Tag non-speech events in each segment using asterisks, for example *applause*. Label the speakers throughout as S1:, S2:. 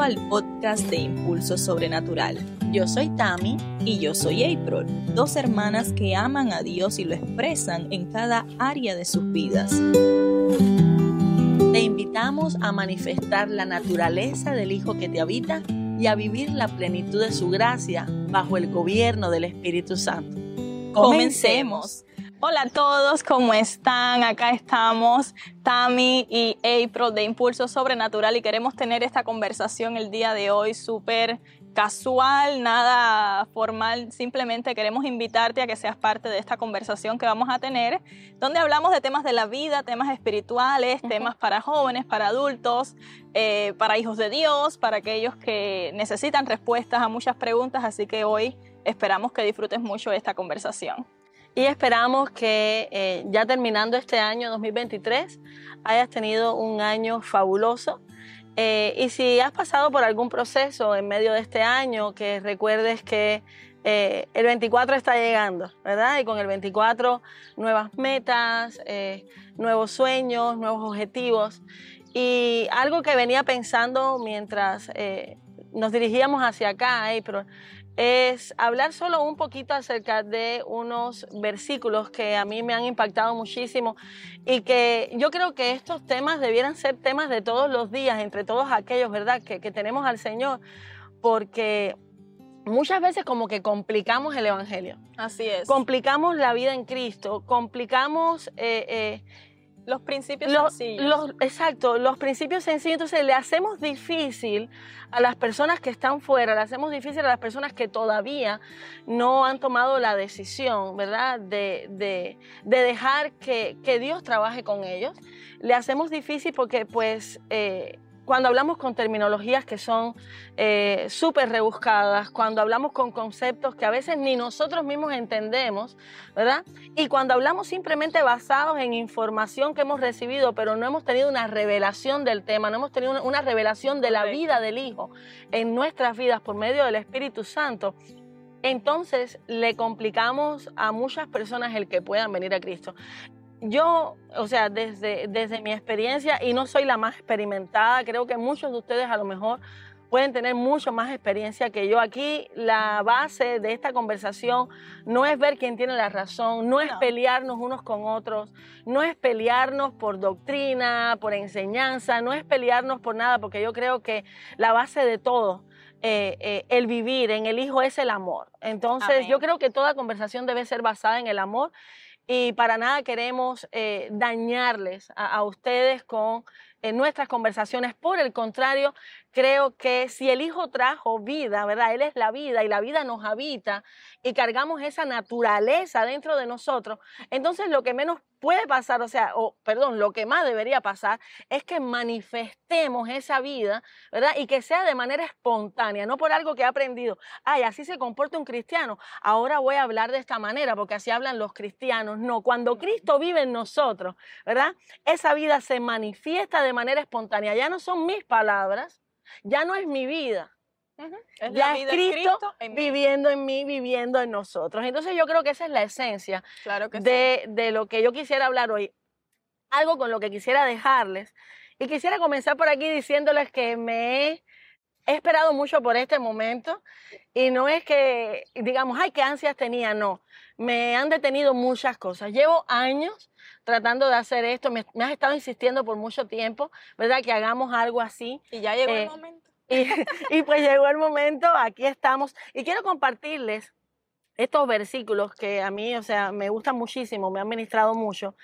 S1: Al podcast de Impulso Sobrenatural. Yo soy Tami y yo soy April, dos hermanas que aman a Dios y lo expresan en cada área de sus vidas. Te invitamos a manifestar la naturaleza del Hijo que te habita y a vivir la plenitud de su gracia bajo el gobierno del Espíritu Santo. Comencemos.
S2: Hola a todos, ¿cómo están? Acá estamos, Tami y April de Impulso Sobrenatural y queremos tener esta conversación el día de hoy súper casual, nada formal, simplemente queremos invitarte a que seas parte de esta conversación que vamos a tener, donde hablamos de temas de la vida, temas espirituales, temas para jóvenes, para adultos, eh, para hijos de Dios, para aquellos que necesitan respuestas a muchas preguntas, así que hoy esperamos que disfrutes mucho esta conversación
S3: y esperamos que eh, ya terminando este año 2023 hayas tenido un año fabuloso. Eh, y si has pasado por algún proceso en medio de este año, que recuerdes que eh, el 24 está llegando, ¿verdad? Y con el 24 nuevas metas, nuevos sueños, nuevos objetivos. Y algo que venía pensando mientras nos dirigíamos hacia acá, pero es hablar solo un poquito acerca de unos versículos que a mí me han impactado muchísimo y que yo creo que estos temas debieran ser temas de todos los días, entre todos aquellos, ¿verdad?, que, tenemos al Señor, porque muchas veces como que complicamos el Evangelio.
S2: Así es.
S3: Complicamos la vida en Cristo, complicamos... Eh, eh,
S2: los principios sencillos.
S3: exacto, los principios sencillos. Entonces le hacemos difícil a las personas que están fuera, le hacemos difícil a las personas que todavía no han tomado la decisión, ¿verdad? De, de, dejar que, que, Dios trabaje con ellos. Le hacemos difícil porque pues... Eh, cuando hablamos con terminologías que son eh, súper rebuscadas, cuando hablamos con conceptos que a veces ni nosotros mismos entendemos, ¿verdad? Y cuando hablamos simplemente basados en información que hemos recibido, pero no hemos tenido una revelación del tema, no hemos tenido una revelación de la vida del Hijo en nuestras vidas por medio del Espíritu Santo, entonces le complicamos a muchas personas el que puedan venir a Cristo yo, o sea, desde, desde mi experiencia, y no soy la más experimentada, creo que muchos de ustedes a lo mejor pueden tener mucho más experiencia que yo. Aquí la base de esta conversación no es ver quién tiene la razón, no es pelearnos unos con otros, no es pelearnos por doctrina, por enseñanza, no es pelearnos por nada, porque yo creo que la base de todo eh, eh, el vivir en el Hijo es el amor. Entonces, yo creo que toda conversación debe ser basada en el amor y para nada queremos eh, dañarles a, ustedes con eh, nuestras conversaciones. Por el contrario, creo que si el Hijo trajo vida, ¿verdad? Él es la vida y la vida nos habita y cargamos esa naturaleza dentro de nosotros, entonces lo que menos puede pasar, o sea, o perdón, lo que más debería pasar es que manifestemos esa vida, ¿verdad? Y que sea de manera espontánea, no por algo que he aprendido. Ay, así se comporta un cristiano. Ahora voy a hablar de esta manera porque así hablan los cristianos. No, cuando Cristo vive en nosotros, ¿verdad? Esa vida se manifiesta de manera espontánea. Ya no son mis palabras, ya no es mi vida. ya es Cristo, viviendo en mí, viviendo en nosotros. Entonces yo creo que esa es la esencia de, de lo que yo quisiera hablar hoy. Algo con lo que quisiera dejarles. Y quisiera comenzar por aquí diciéndoles que me he, he esperado mucho por este momento. Y no es que, digamos, ay, qué ansias tenía, no. Me han detenido muchas cosas. Llevo años tratando de hacer esto. Me, has estado insistiendo por mucho tiempo, ¿verdad? Que hagamos algo así.
S2: Y ya llegó el eh, momento. *laughs*
S3: Y, pues llegó el momento, aquí estamos. Y quiero compartirles estos versículos que a mí, o sea, me gustan muchísimo, me han ministrado mucho,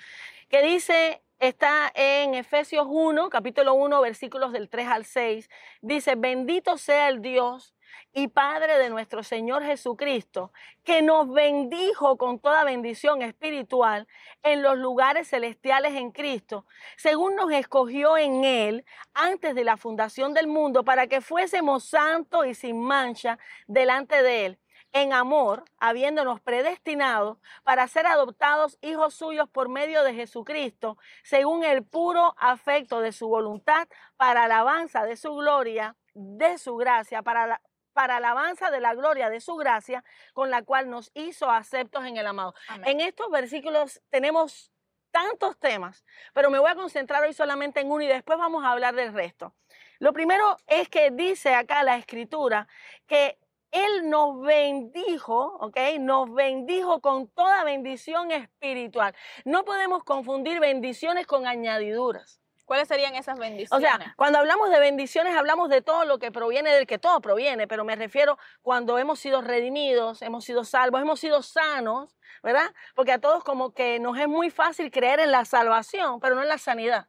S3: que dice, está en Efesios 1, capítulo 1, versículos del 3 al 6, dice, bendito sea el Dios y Padre de nuestro Señor Jesucristo, que nos bendijo con toda bendición espiritual en los lugares celestiales en Cristo, según nos escogió en Él antes de la fundación del mundo, para que fuésemos santos y sin mancha delante de Él en amor, habiéndonos predestinado para ser adoptados hijos suyos por medio de Jesucristo, según el puro afecto de su voluntad, para alabanza de su gloria, de su gracia, para la, para alabanza de la gloria de su gracia, con la cual nos hizo aceptos en el amado. En estos versículos tenemos tantos temas, pero me voy a concentrar hoy solamente en uno y después vamos a hablar del resto. Lo primero es que dice acá la escritura que Él nos bendijo, ¿ok? Nos bendijo con toda bendición espiritual. No podemos confundir bendiciones con añadiduras.
S2: ¿Cuáles serían esas
S3: O
S2: bendiciones?
S3: sea, cuando hablamos de bendiciones, hablamos de todo lo que proviene del que todo proviene, pero me refiero cuando hemos sido redimidos, hemos sido salvos, hemos sido sanos, ¿verdad? Porque a todos como que nos es muy fácil creer en la salvación, pero no en la sanidad.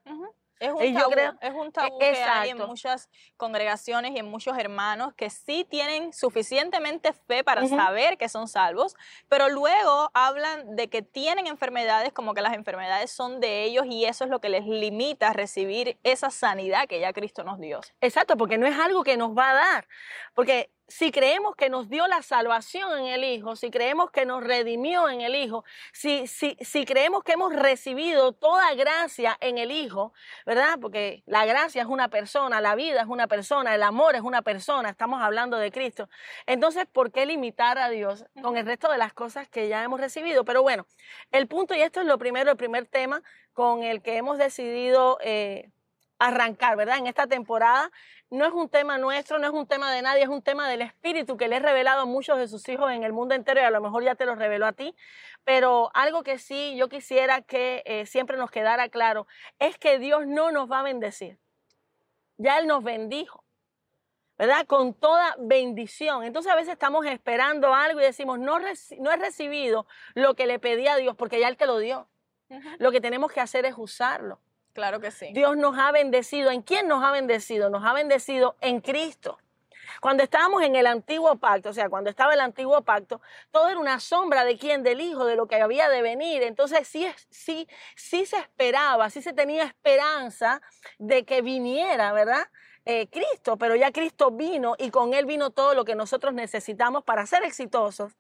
S2: Es un
S3: Eh,
S2: tabú,
S3: creo-
S2: es un
S3: eh,
S2: tabú que hay en muchas congregaciones y en muchos hermanos que sí tienen suficientemente fe para saber que son salvos, pero luego hablan de que tienen enfermedades como que las enfermedades son de ellos y eso es lo que les limita a recibir esa sanidad que ya Cristo nos dio.
S3: Exacto, porque no es algo que nos va a dar. Porque si creemos que nos dio la salvación en el Hijo, si creemos que nos redimió en el Hijo, si, si, si creemos que hemos recibido toda gracia en el Hijo, ¿verdad? Porque la gracia es una persona, la vida es una persona, el amor es una persona, estamos hablando de Cristo. Entonces, ¿por qué limitar a Dios con el resto de las cosas que ya hemos recibido? Pero bueno, el punto, y esto es lo primero, el primer tema con el que hemos decidido... eh, arrancar, ¿verdad? En esta temporada no es un tema nuestro, no es un tema de nadie, es un tema del Espíritu que le he revelado a muchos de sus hijos en el mundo entero y a lo mejor ya te lo reveló a ti. Pero algo que sí yo quisiera que eh, siempre nos quedara claro es que Dios no nos va a bendecir. Ya Él nos bendijo. ¿Verdad? Con toda bendición. Entonces a veces estamos esperando algo y decimos, no, no he recibido lo que le pedí a Dios porque ya Él te lo dio. Lo que tenemos que hacer es usarlo.
S2: Claro que sí.
S3: Dios nos ha bendecido. ¿En quién nos ha bendecido? Nos ha bendecido en Cristo. Cuando estábamos en el antiguo pacto, o sea, cuando estaba el antiguo pacto, todo era una sombra de quién, del Hijo, de lo que había de venir. Entonces sí, sí, sí se esperaba, sí se tenía esperanza de que viniera, ¿verdad? Eh, Cristo, pero ya Cristo vino y con Él vino todo lo que nosotros necesitamos para ser exitosos,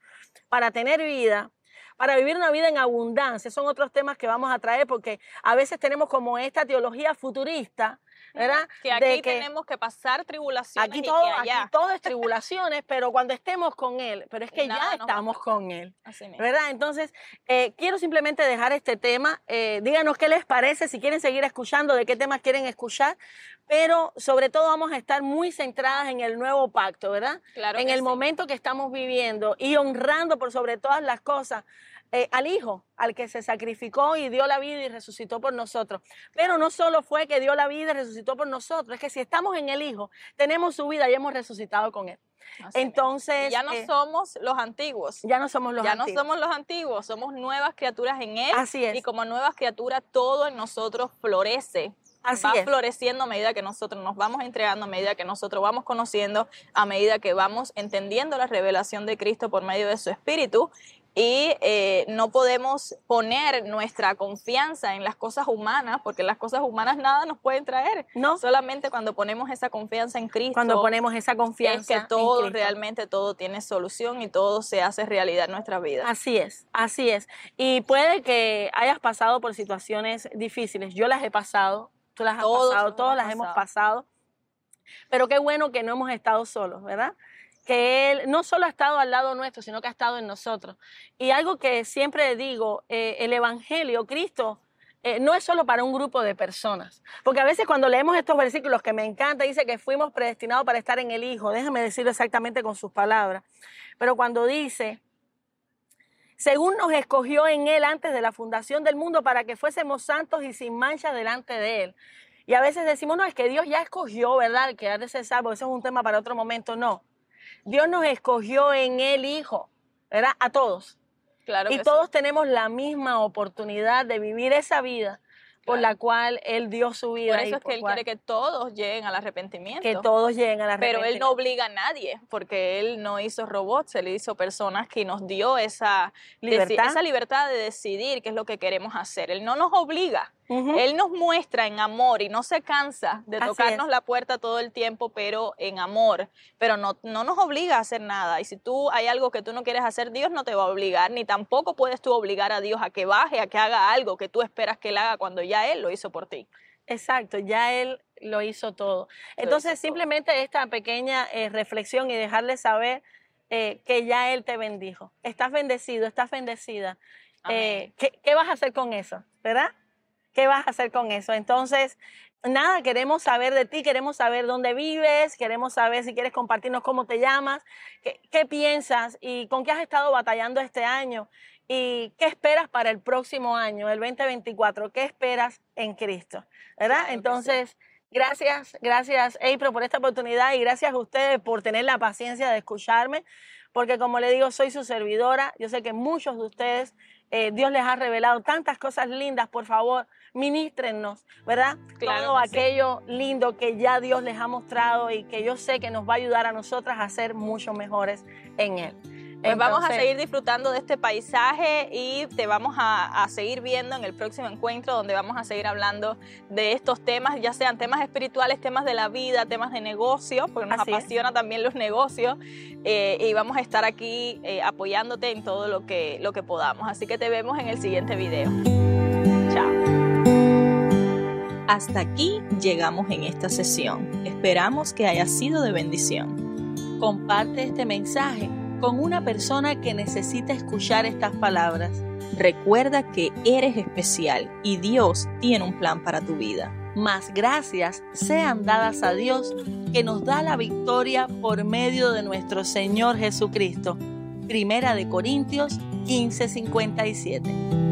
S3: para tener vida, para vivir una vida en abundancia. Son otros temas que vamos a traer porque a veces tenemos como esta teología futurista, ¿verdad? *laughs*
S2: Que aquí
S3: De
S2: tenemos que pasar tribulaciones
S3: aquí
S2: y
S3: todo,
S2: que
S3: aquí
S2: allá.
S3: todo es tribulaciones, pero cuando estemos con Él, pero es que
S2: Nada
S3: ya estamos con Él.
S2: Así mismo.
S3: ¿Verdad? Entonces, eh, quiero simplemente dejar este tema. eh, díganos qué les parece, si quieren seguir escuchando, de qué temas quieren escuchar, pero sobre todo vamos a estar muy centradas en el nuevo pacto, ¿verdad?
S2: Claro
S3: en
S2: que
S3: el
S2: sí.
S3: momento que estamos viviendo y honrando por sobre todas las cosas eh, al Hijo, al que se sacrificó y dio la vida y resucitó por nosotros. Pero no solo fue que dio la vida y resucitó por nosotros, es que si estamos en el Hijo, tenemos su vida y hemos resucitado con Él.
S2: Así.
S3: Entonces,
S2: ya no
S3: eh,
S2: somos los antiguos.
S3: ya no somos los
S2: ya
S3: antiguos.
S2: no somos los antiguos, somos nuevas criaturas en Él.
S3: Así es.
S2: Y como nuevas criaturas, todo en nosotros florece.
S3: Así
S2: va
S3: es.
S2: floreciendo a medida que nosotros nos vamos entregando, a medida que nosotros vamos conociendo, a medida que vamos entendiendo la revelación de Cristo por medio de su Espíritu. Y eh, no podemos poner nuestra confianza en las cosas humanas, porque las cosas humanas nada nos pueden traer.
S3: No.
S2: Solamente cuando ponemos esa confianza en Cristo
S3: Cuando ponemos esa confianza.
S2: es que
S3: en
S2: todo,
S3: Cristo.
S2: realmente todo tiene solución y todo se hace realidad en nuestra vida.
S3: Así es, así es. Y puede que hayas pasado por situaciones difíciles. Yo las he pasado, tú las has
S2: Todos
S3: pasado,
S2: las
S3: todas
S2: hemos
S3: las hemos
S2: pasado.
S3: pasado. Pero qué bueno que no hemos estado solos, ¿verdad? Que Él no solo ha estado al lado nuestro, sino que ha estado en nosotros. Y algo que siempre digo, eh, el Evangelio, Cristo, eh, no es solo para un grupo de personas. Porque a veces cuando leemos estos versículos que me encanta, dice que fuimos predestinados para estar en el Hijo. Déjame decirlo exactamente con sus palabras. Pero cuando dice, según nos escogió en Él antes de la fundación del mundo para que fuésemos santos y sin mancha delante de Él. Y a veces decimos, no, es que Dios ya escogió, ¿verdad? Que ha de ser salvo, eso es un tema para otro momento. No. Dios nos escogió en el Hijo, ¿verdad? A todos.
S2: Claro
S3: y todos
S2: sí.
S3: tenemos la misma oportunidad de vivir esa vida por la cual Él dio su vida.
S2: Por
S3: y
S2: eso es
S3: por
S2: que Él
S3: cual-
S2: quiere que todos lleguen al arrepentimiento.
S3: que todos lleguen a la
S2: Pero Él no obliga a nadie, porque Él no hizo robots, Él hizo personas que nos dio esa
S3: Libertad.
S2: esa libertad de decidir qué es lo que queremos hacer. Él no nos obliga, Él nos muestra en amor y no se cansa de
S3: Así
S2: tocarnos
S3: es.
S2: la puerta todo el tiempo, pero en amor. Pero no, no nos obliga a hacer nada. Y si tú hay algo que tú no quieres hacer, Dios no te va a obligar, ni tampoco puedes tú obligar a Dios a que baje, a que haga algo que tú esperas que Él haga cuando ya Él lo hizo por ti.
S3: Exacto, ya Él lo hizo todo. Entonces,
S2: hizo todo.
S3: simplemente esta pequeña eh, reflexión y dejarle saber eh, que ya Él te bendijo. Estás bendecido, estás bendecida. Eh. ¿qué, qué vas a hacer con eso? ¿Verdad? ¿Qué vas a hacer con eso? Entonces, nada, queremos saber de ti, queremos saber dónde vives, queremos saber si quieres compartirnos cómo te llamas, qué, qué piensas y con qué has estado batallando este año y qué esperas para el próximo año, el 2024, qué esperas en Cristo, ¿verdad? Entonces... Gracias, gracias April por esta oportunidad y gracias a ustedes por tener la paciencia de escucharme, porque como le digo, soy su servidora. Yo sé que muchos de ustedes, eh, Dios les ha revelado tantas cosas lindas. Por favor, ministrennos, ¿verdad? Todo aquello lindo que ya Dios les ha mostrado y que yo sé que nos va a ayudar a nosotras a ser mucho mejores en Él.
S2: Pues vamos a seguir disfrutando de este paisaje y te vamos a, seguir viendo en el próximo encuentro donde vamos a seguir hablando de estos temas, ya sean temas espirituales, temas de la vida, temas de negocio, porque nos apasiona también los negocios eh, y vamos a estar aquí eh, apoyándote en todo lo que, lo que podamos. Así que te vemos en el siguiente video.
S1: Hasta aquí llegamos en esta sesión. Esperamos que haya sido de bendición. Comparte este mensaje con una persona que necesita escuchar estas palabras. Recuerda que eres especial y Dios tiene un plan para tu vida. Más gracias sean dadas a Dios que nos da la victoria por medio de nuestro Señor Jesucristo. Primera de Corintios 15:57.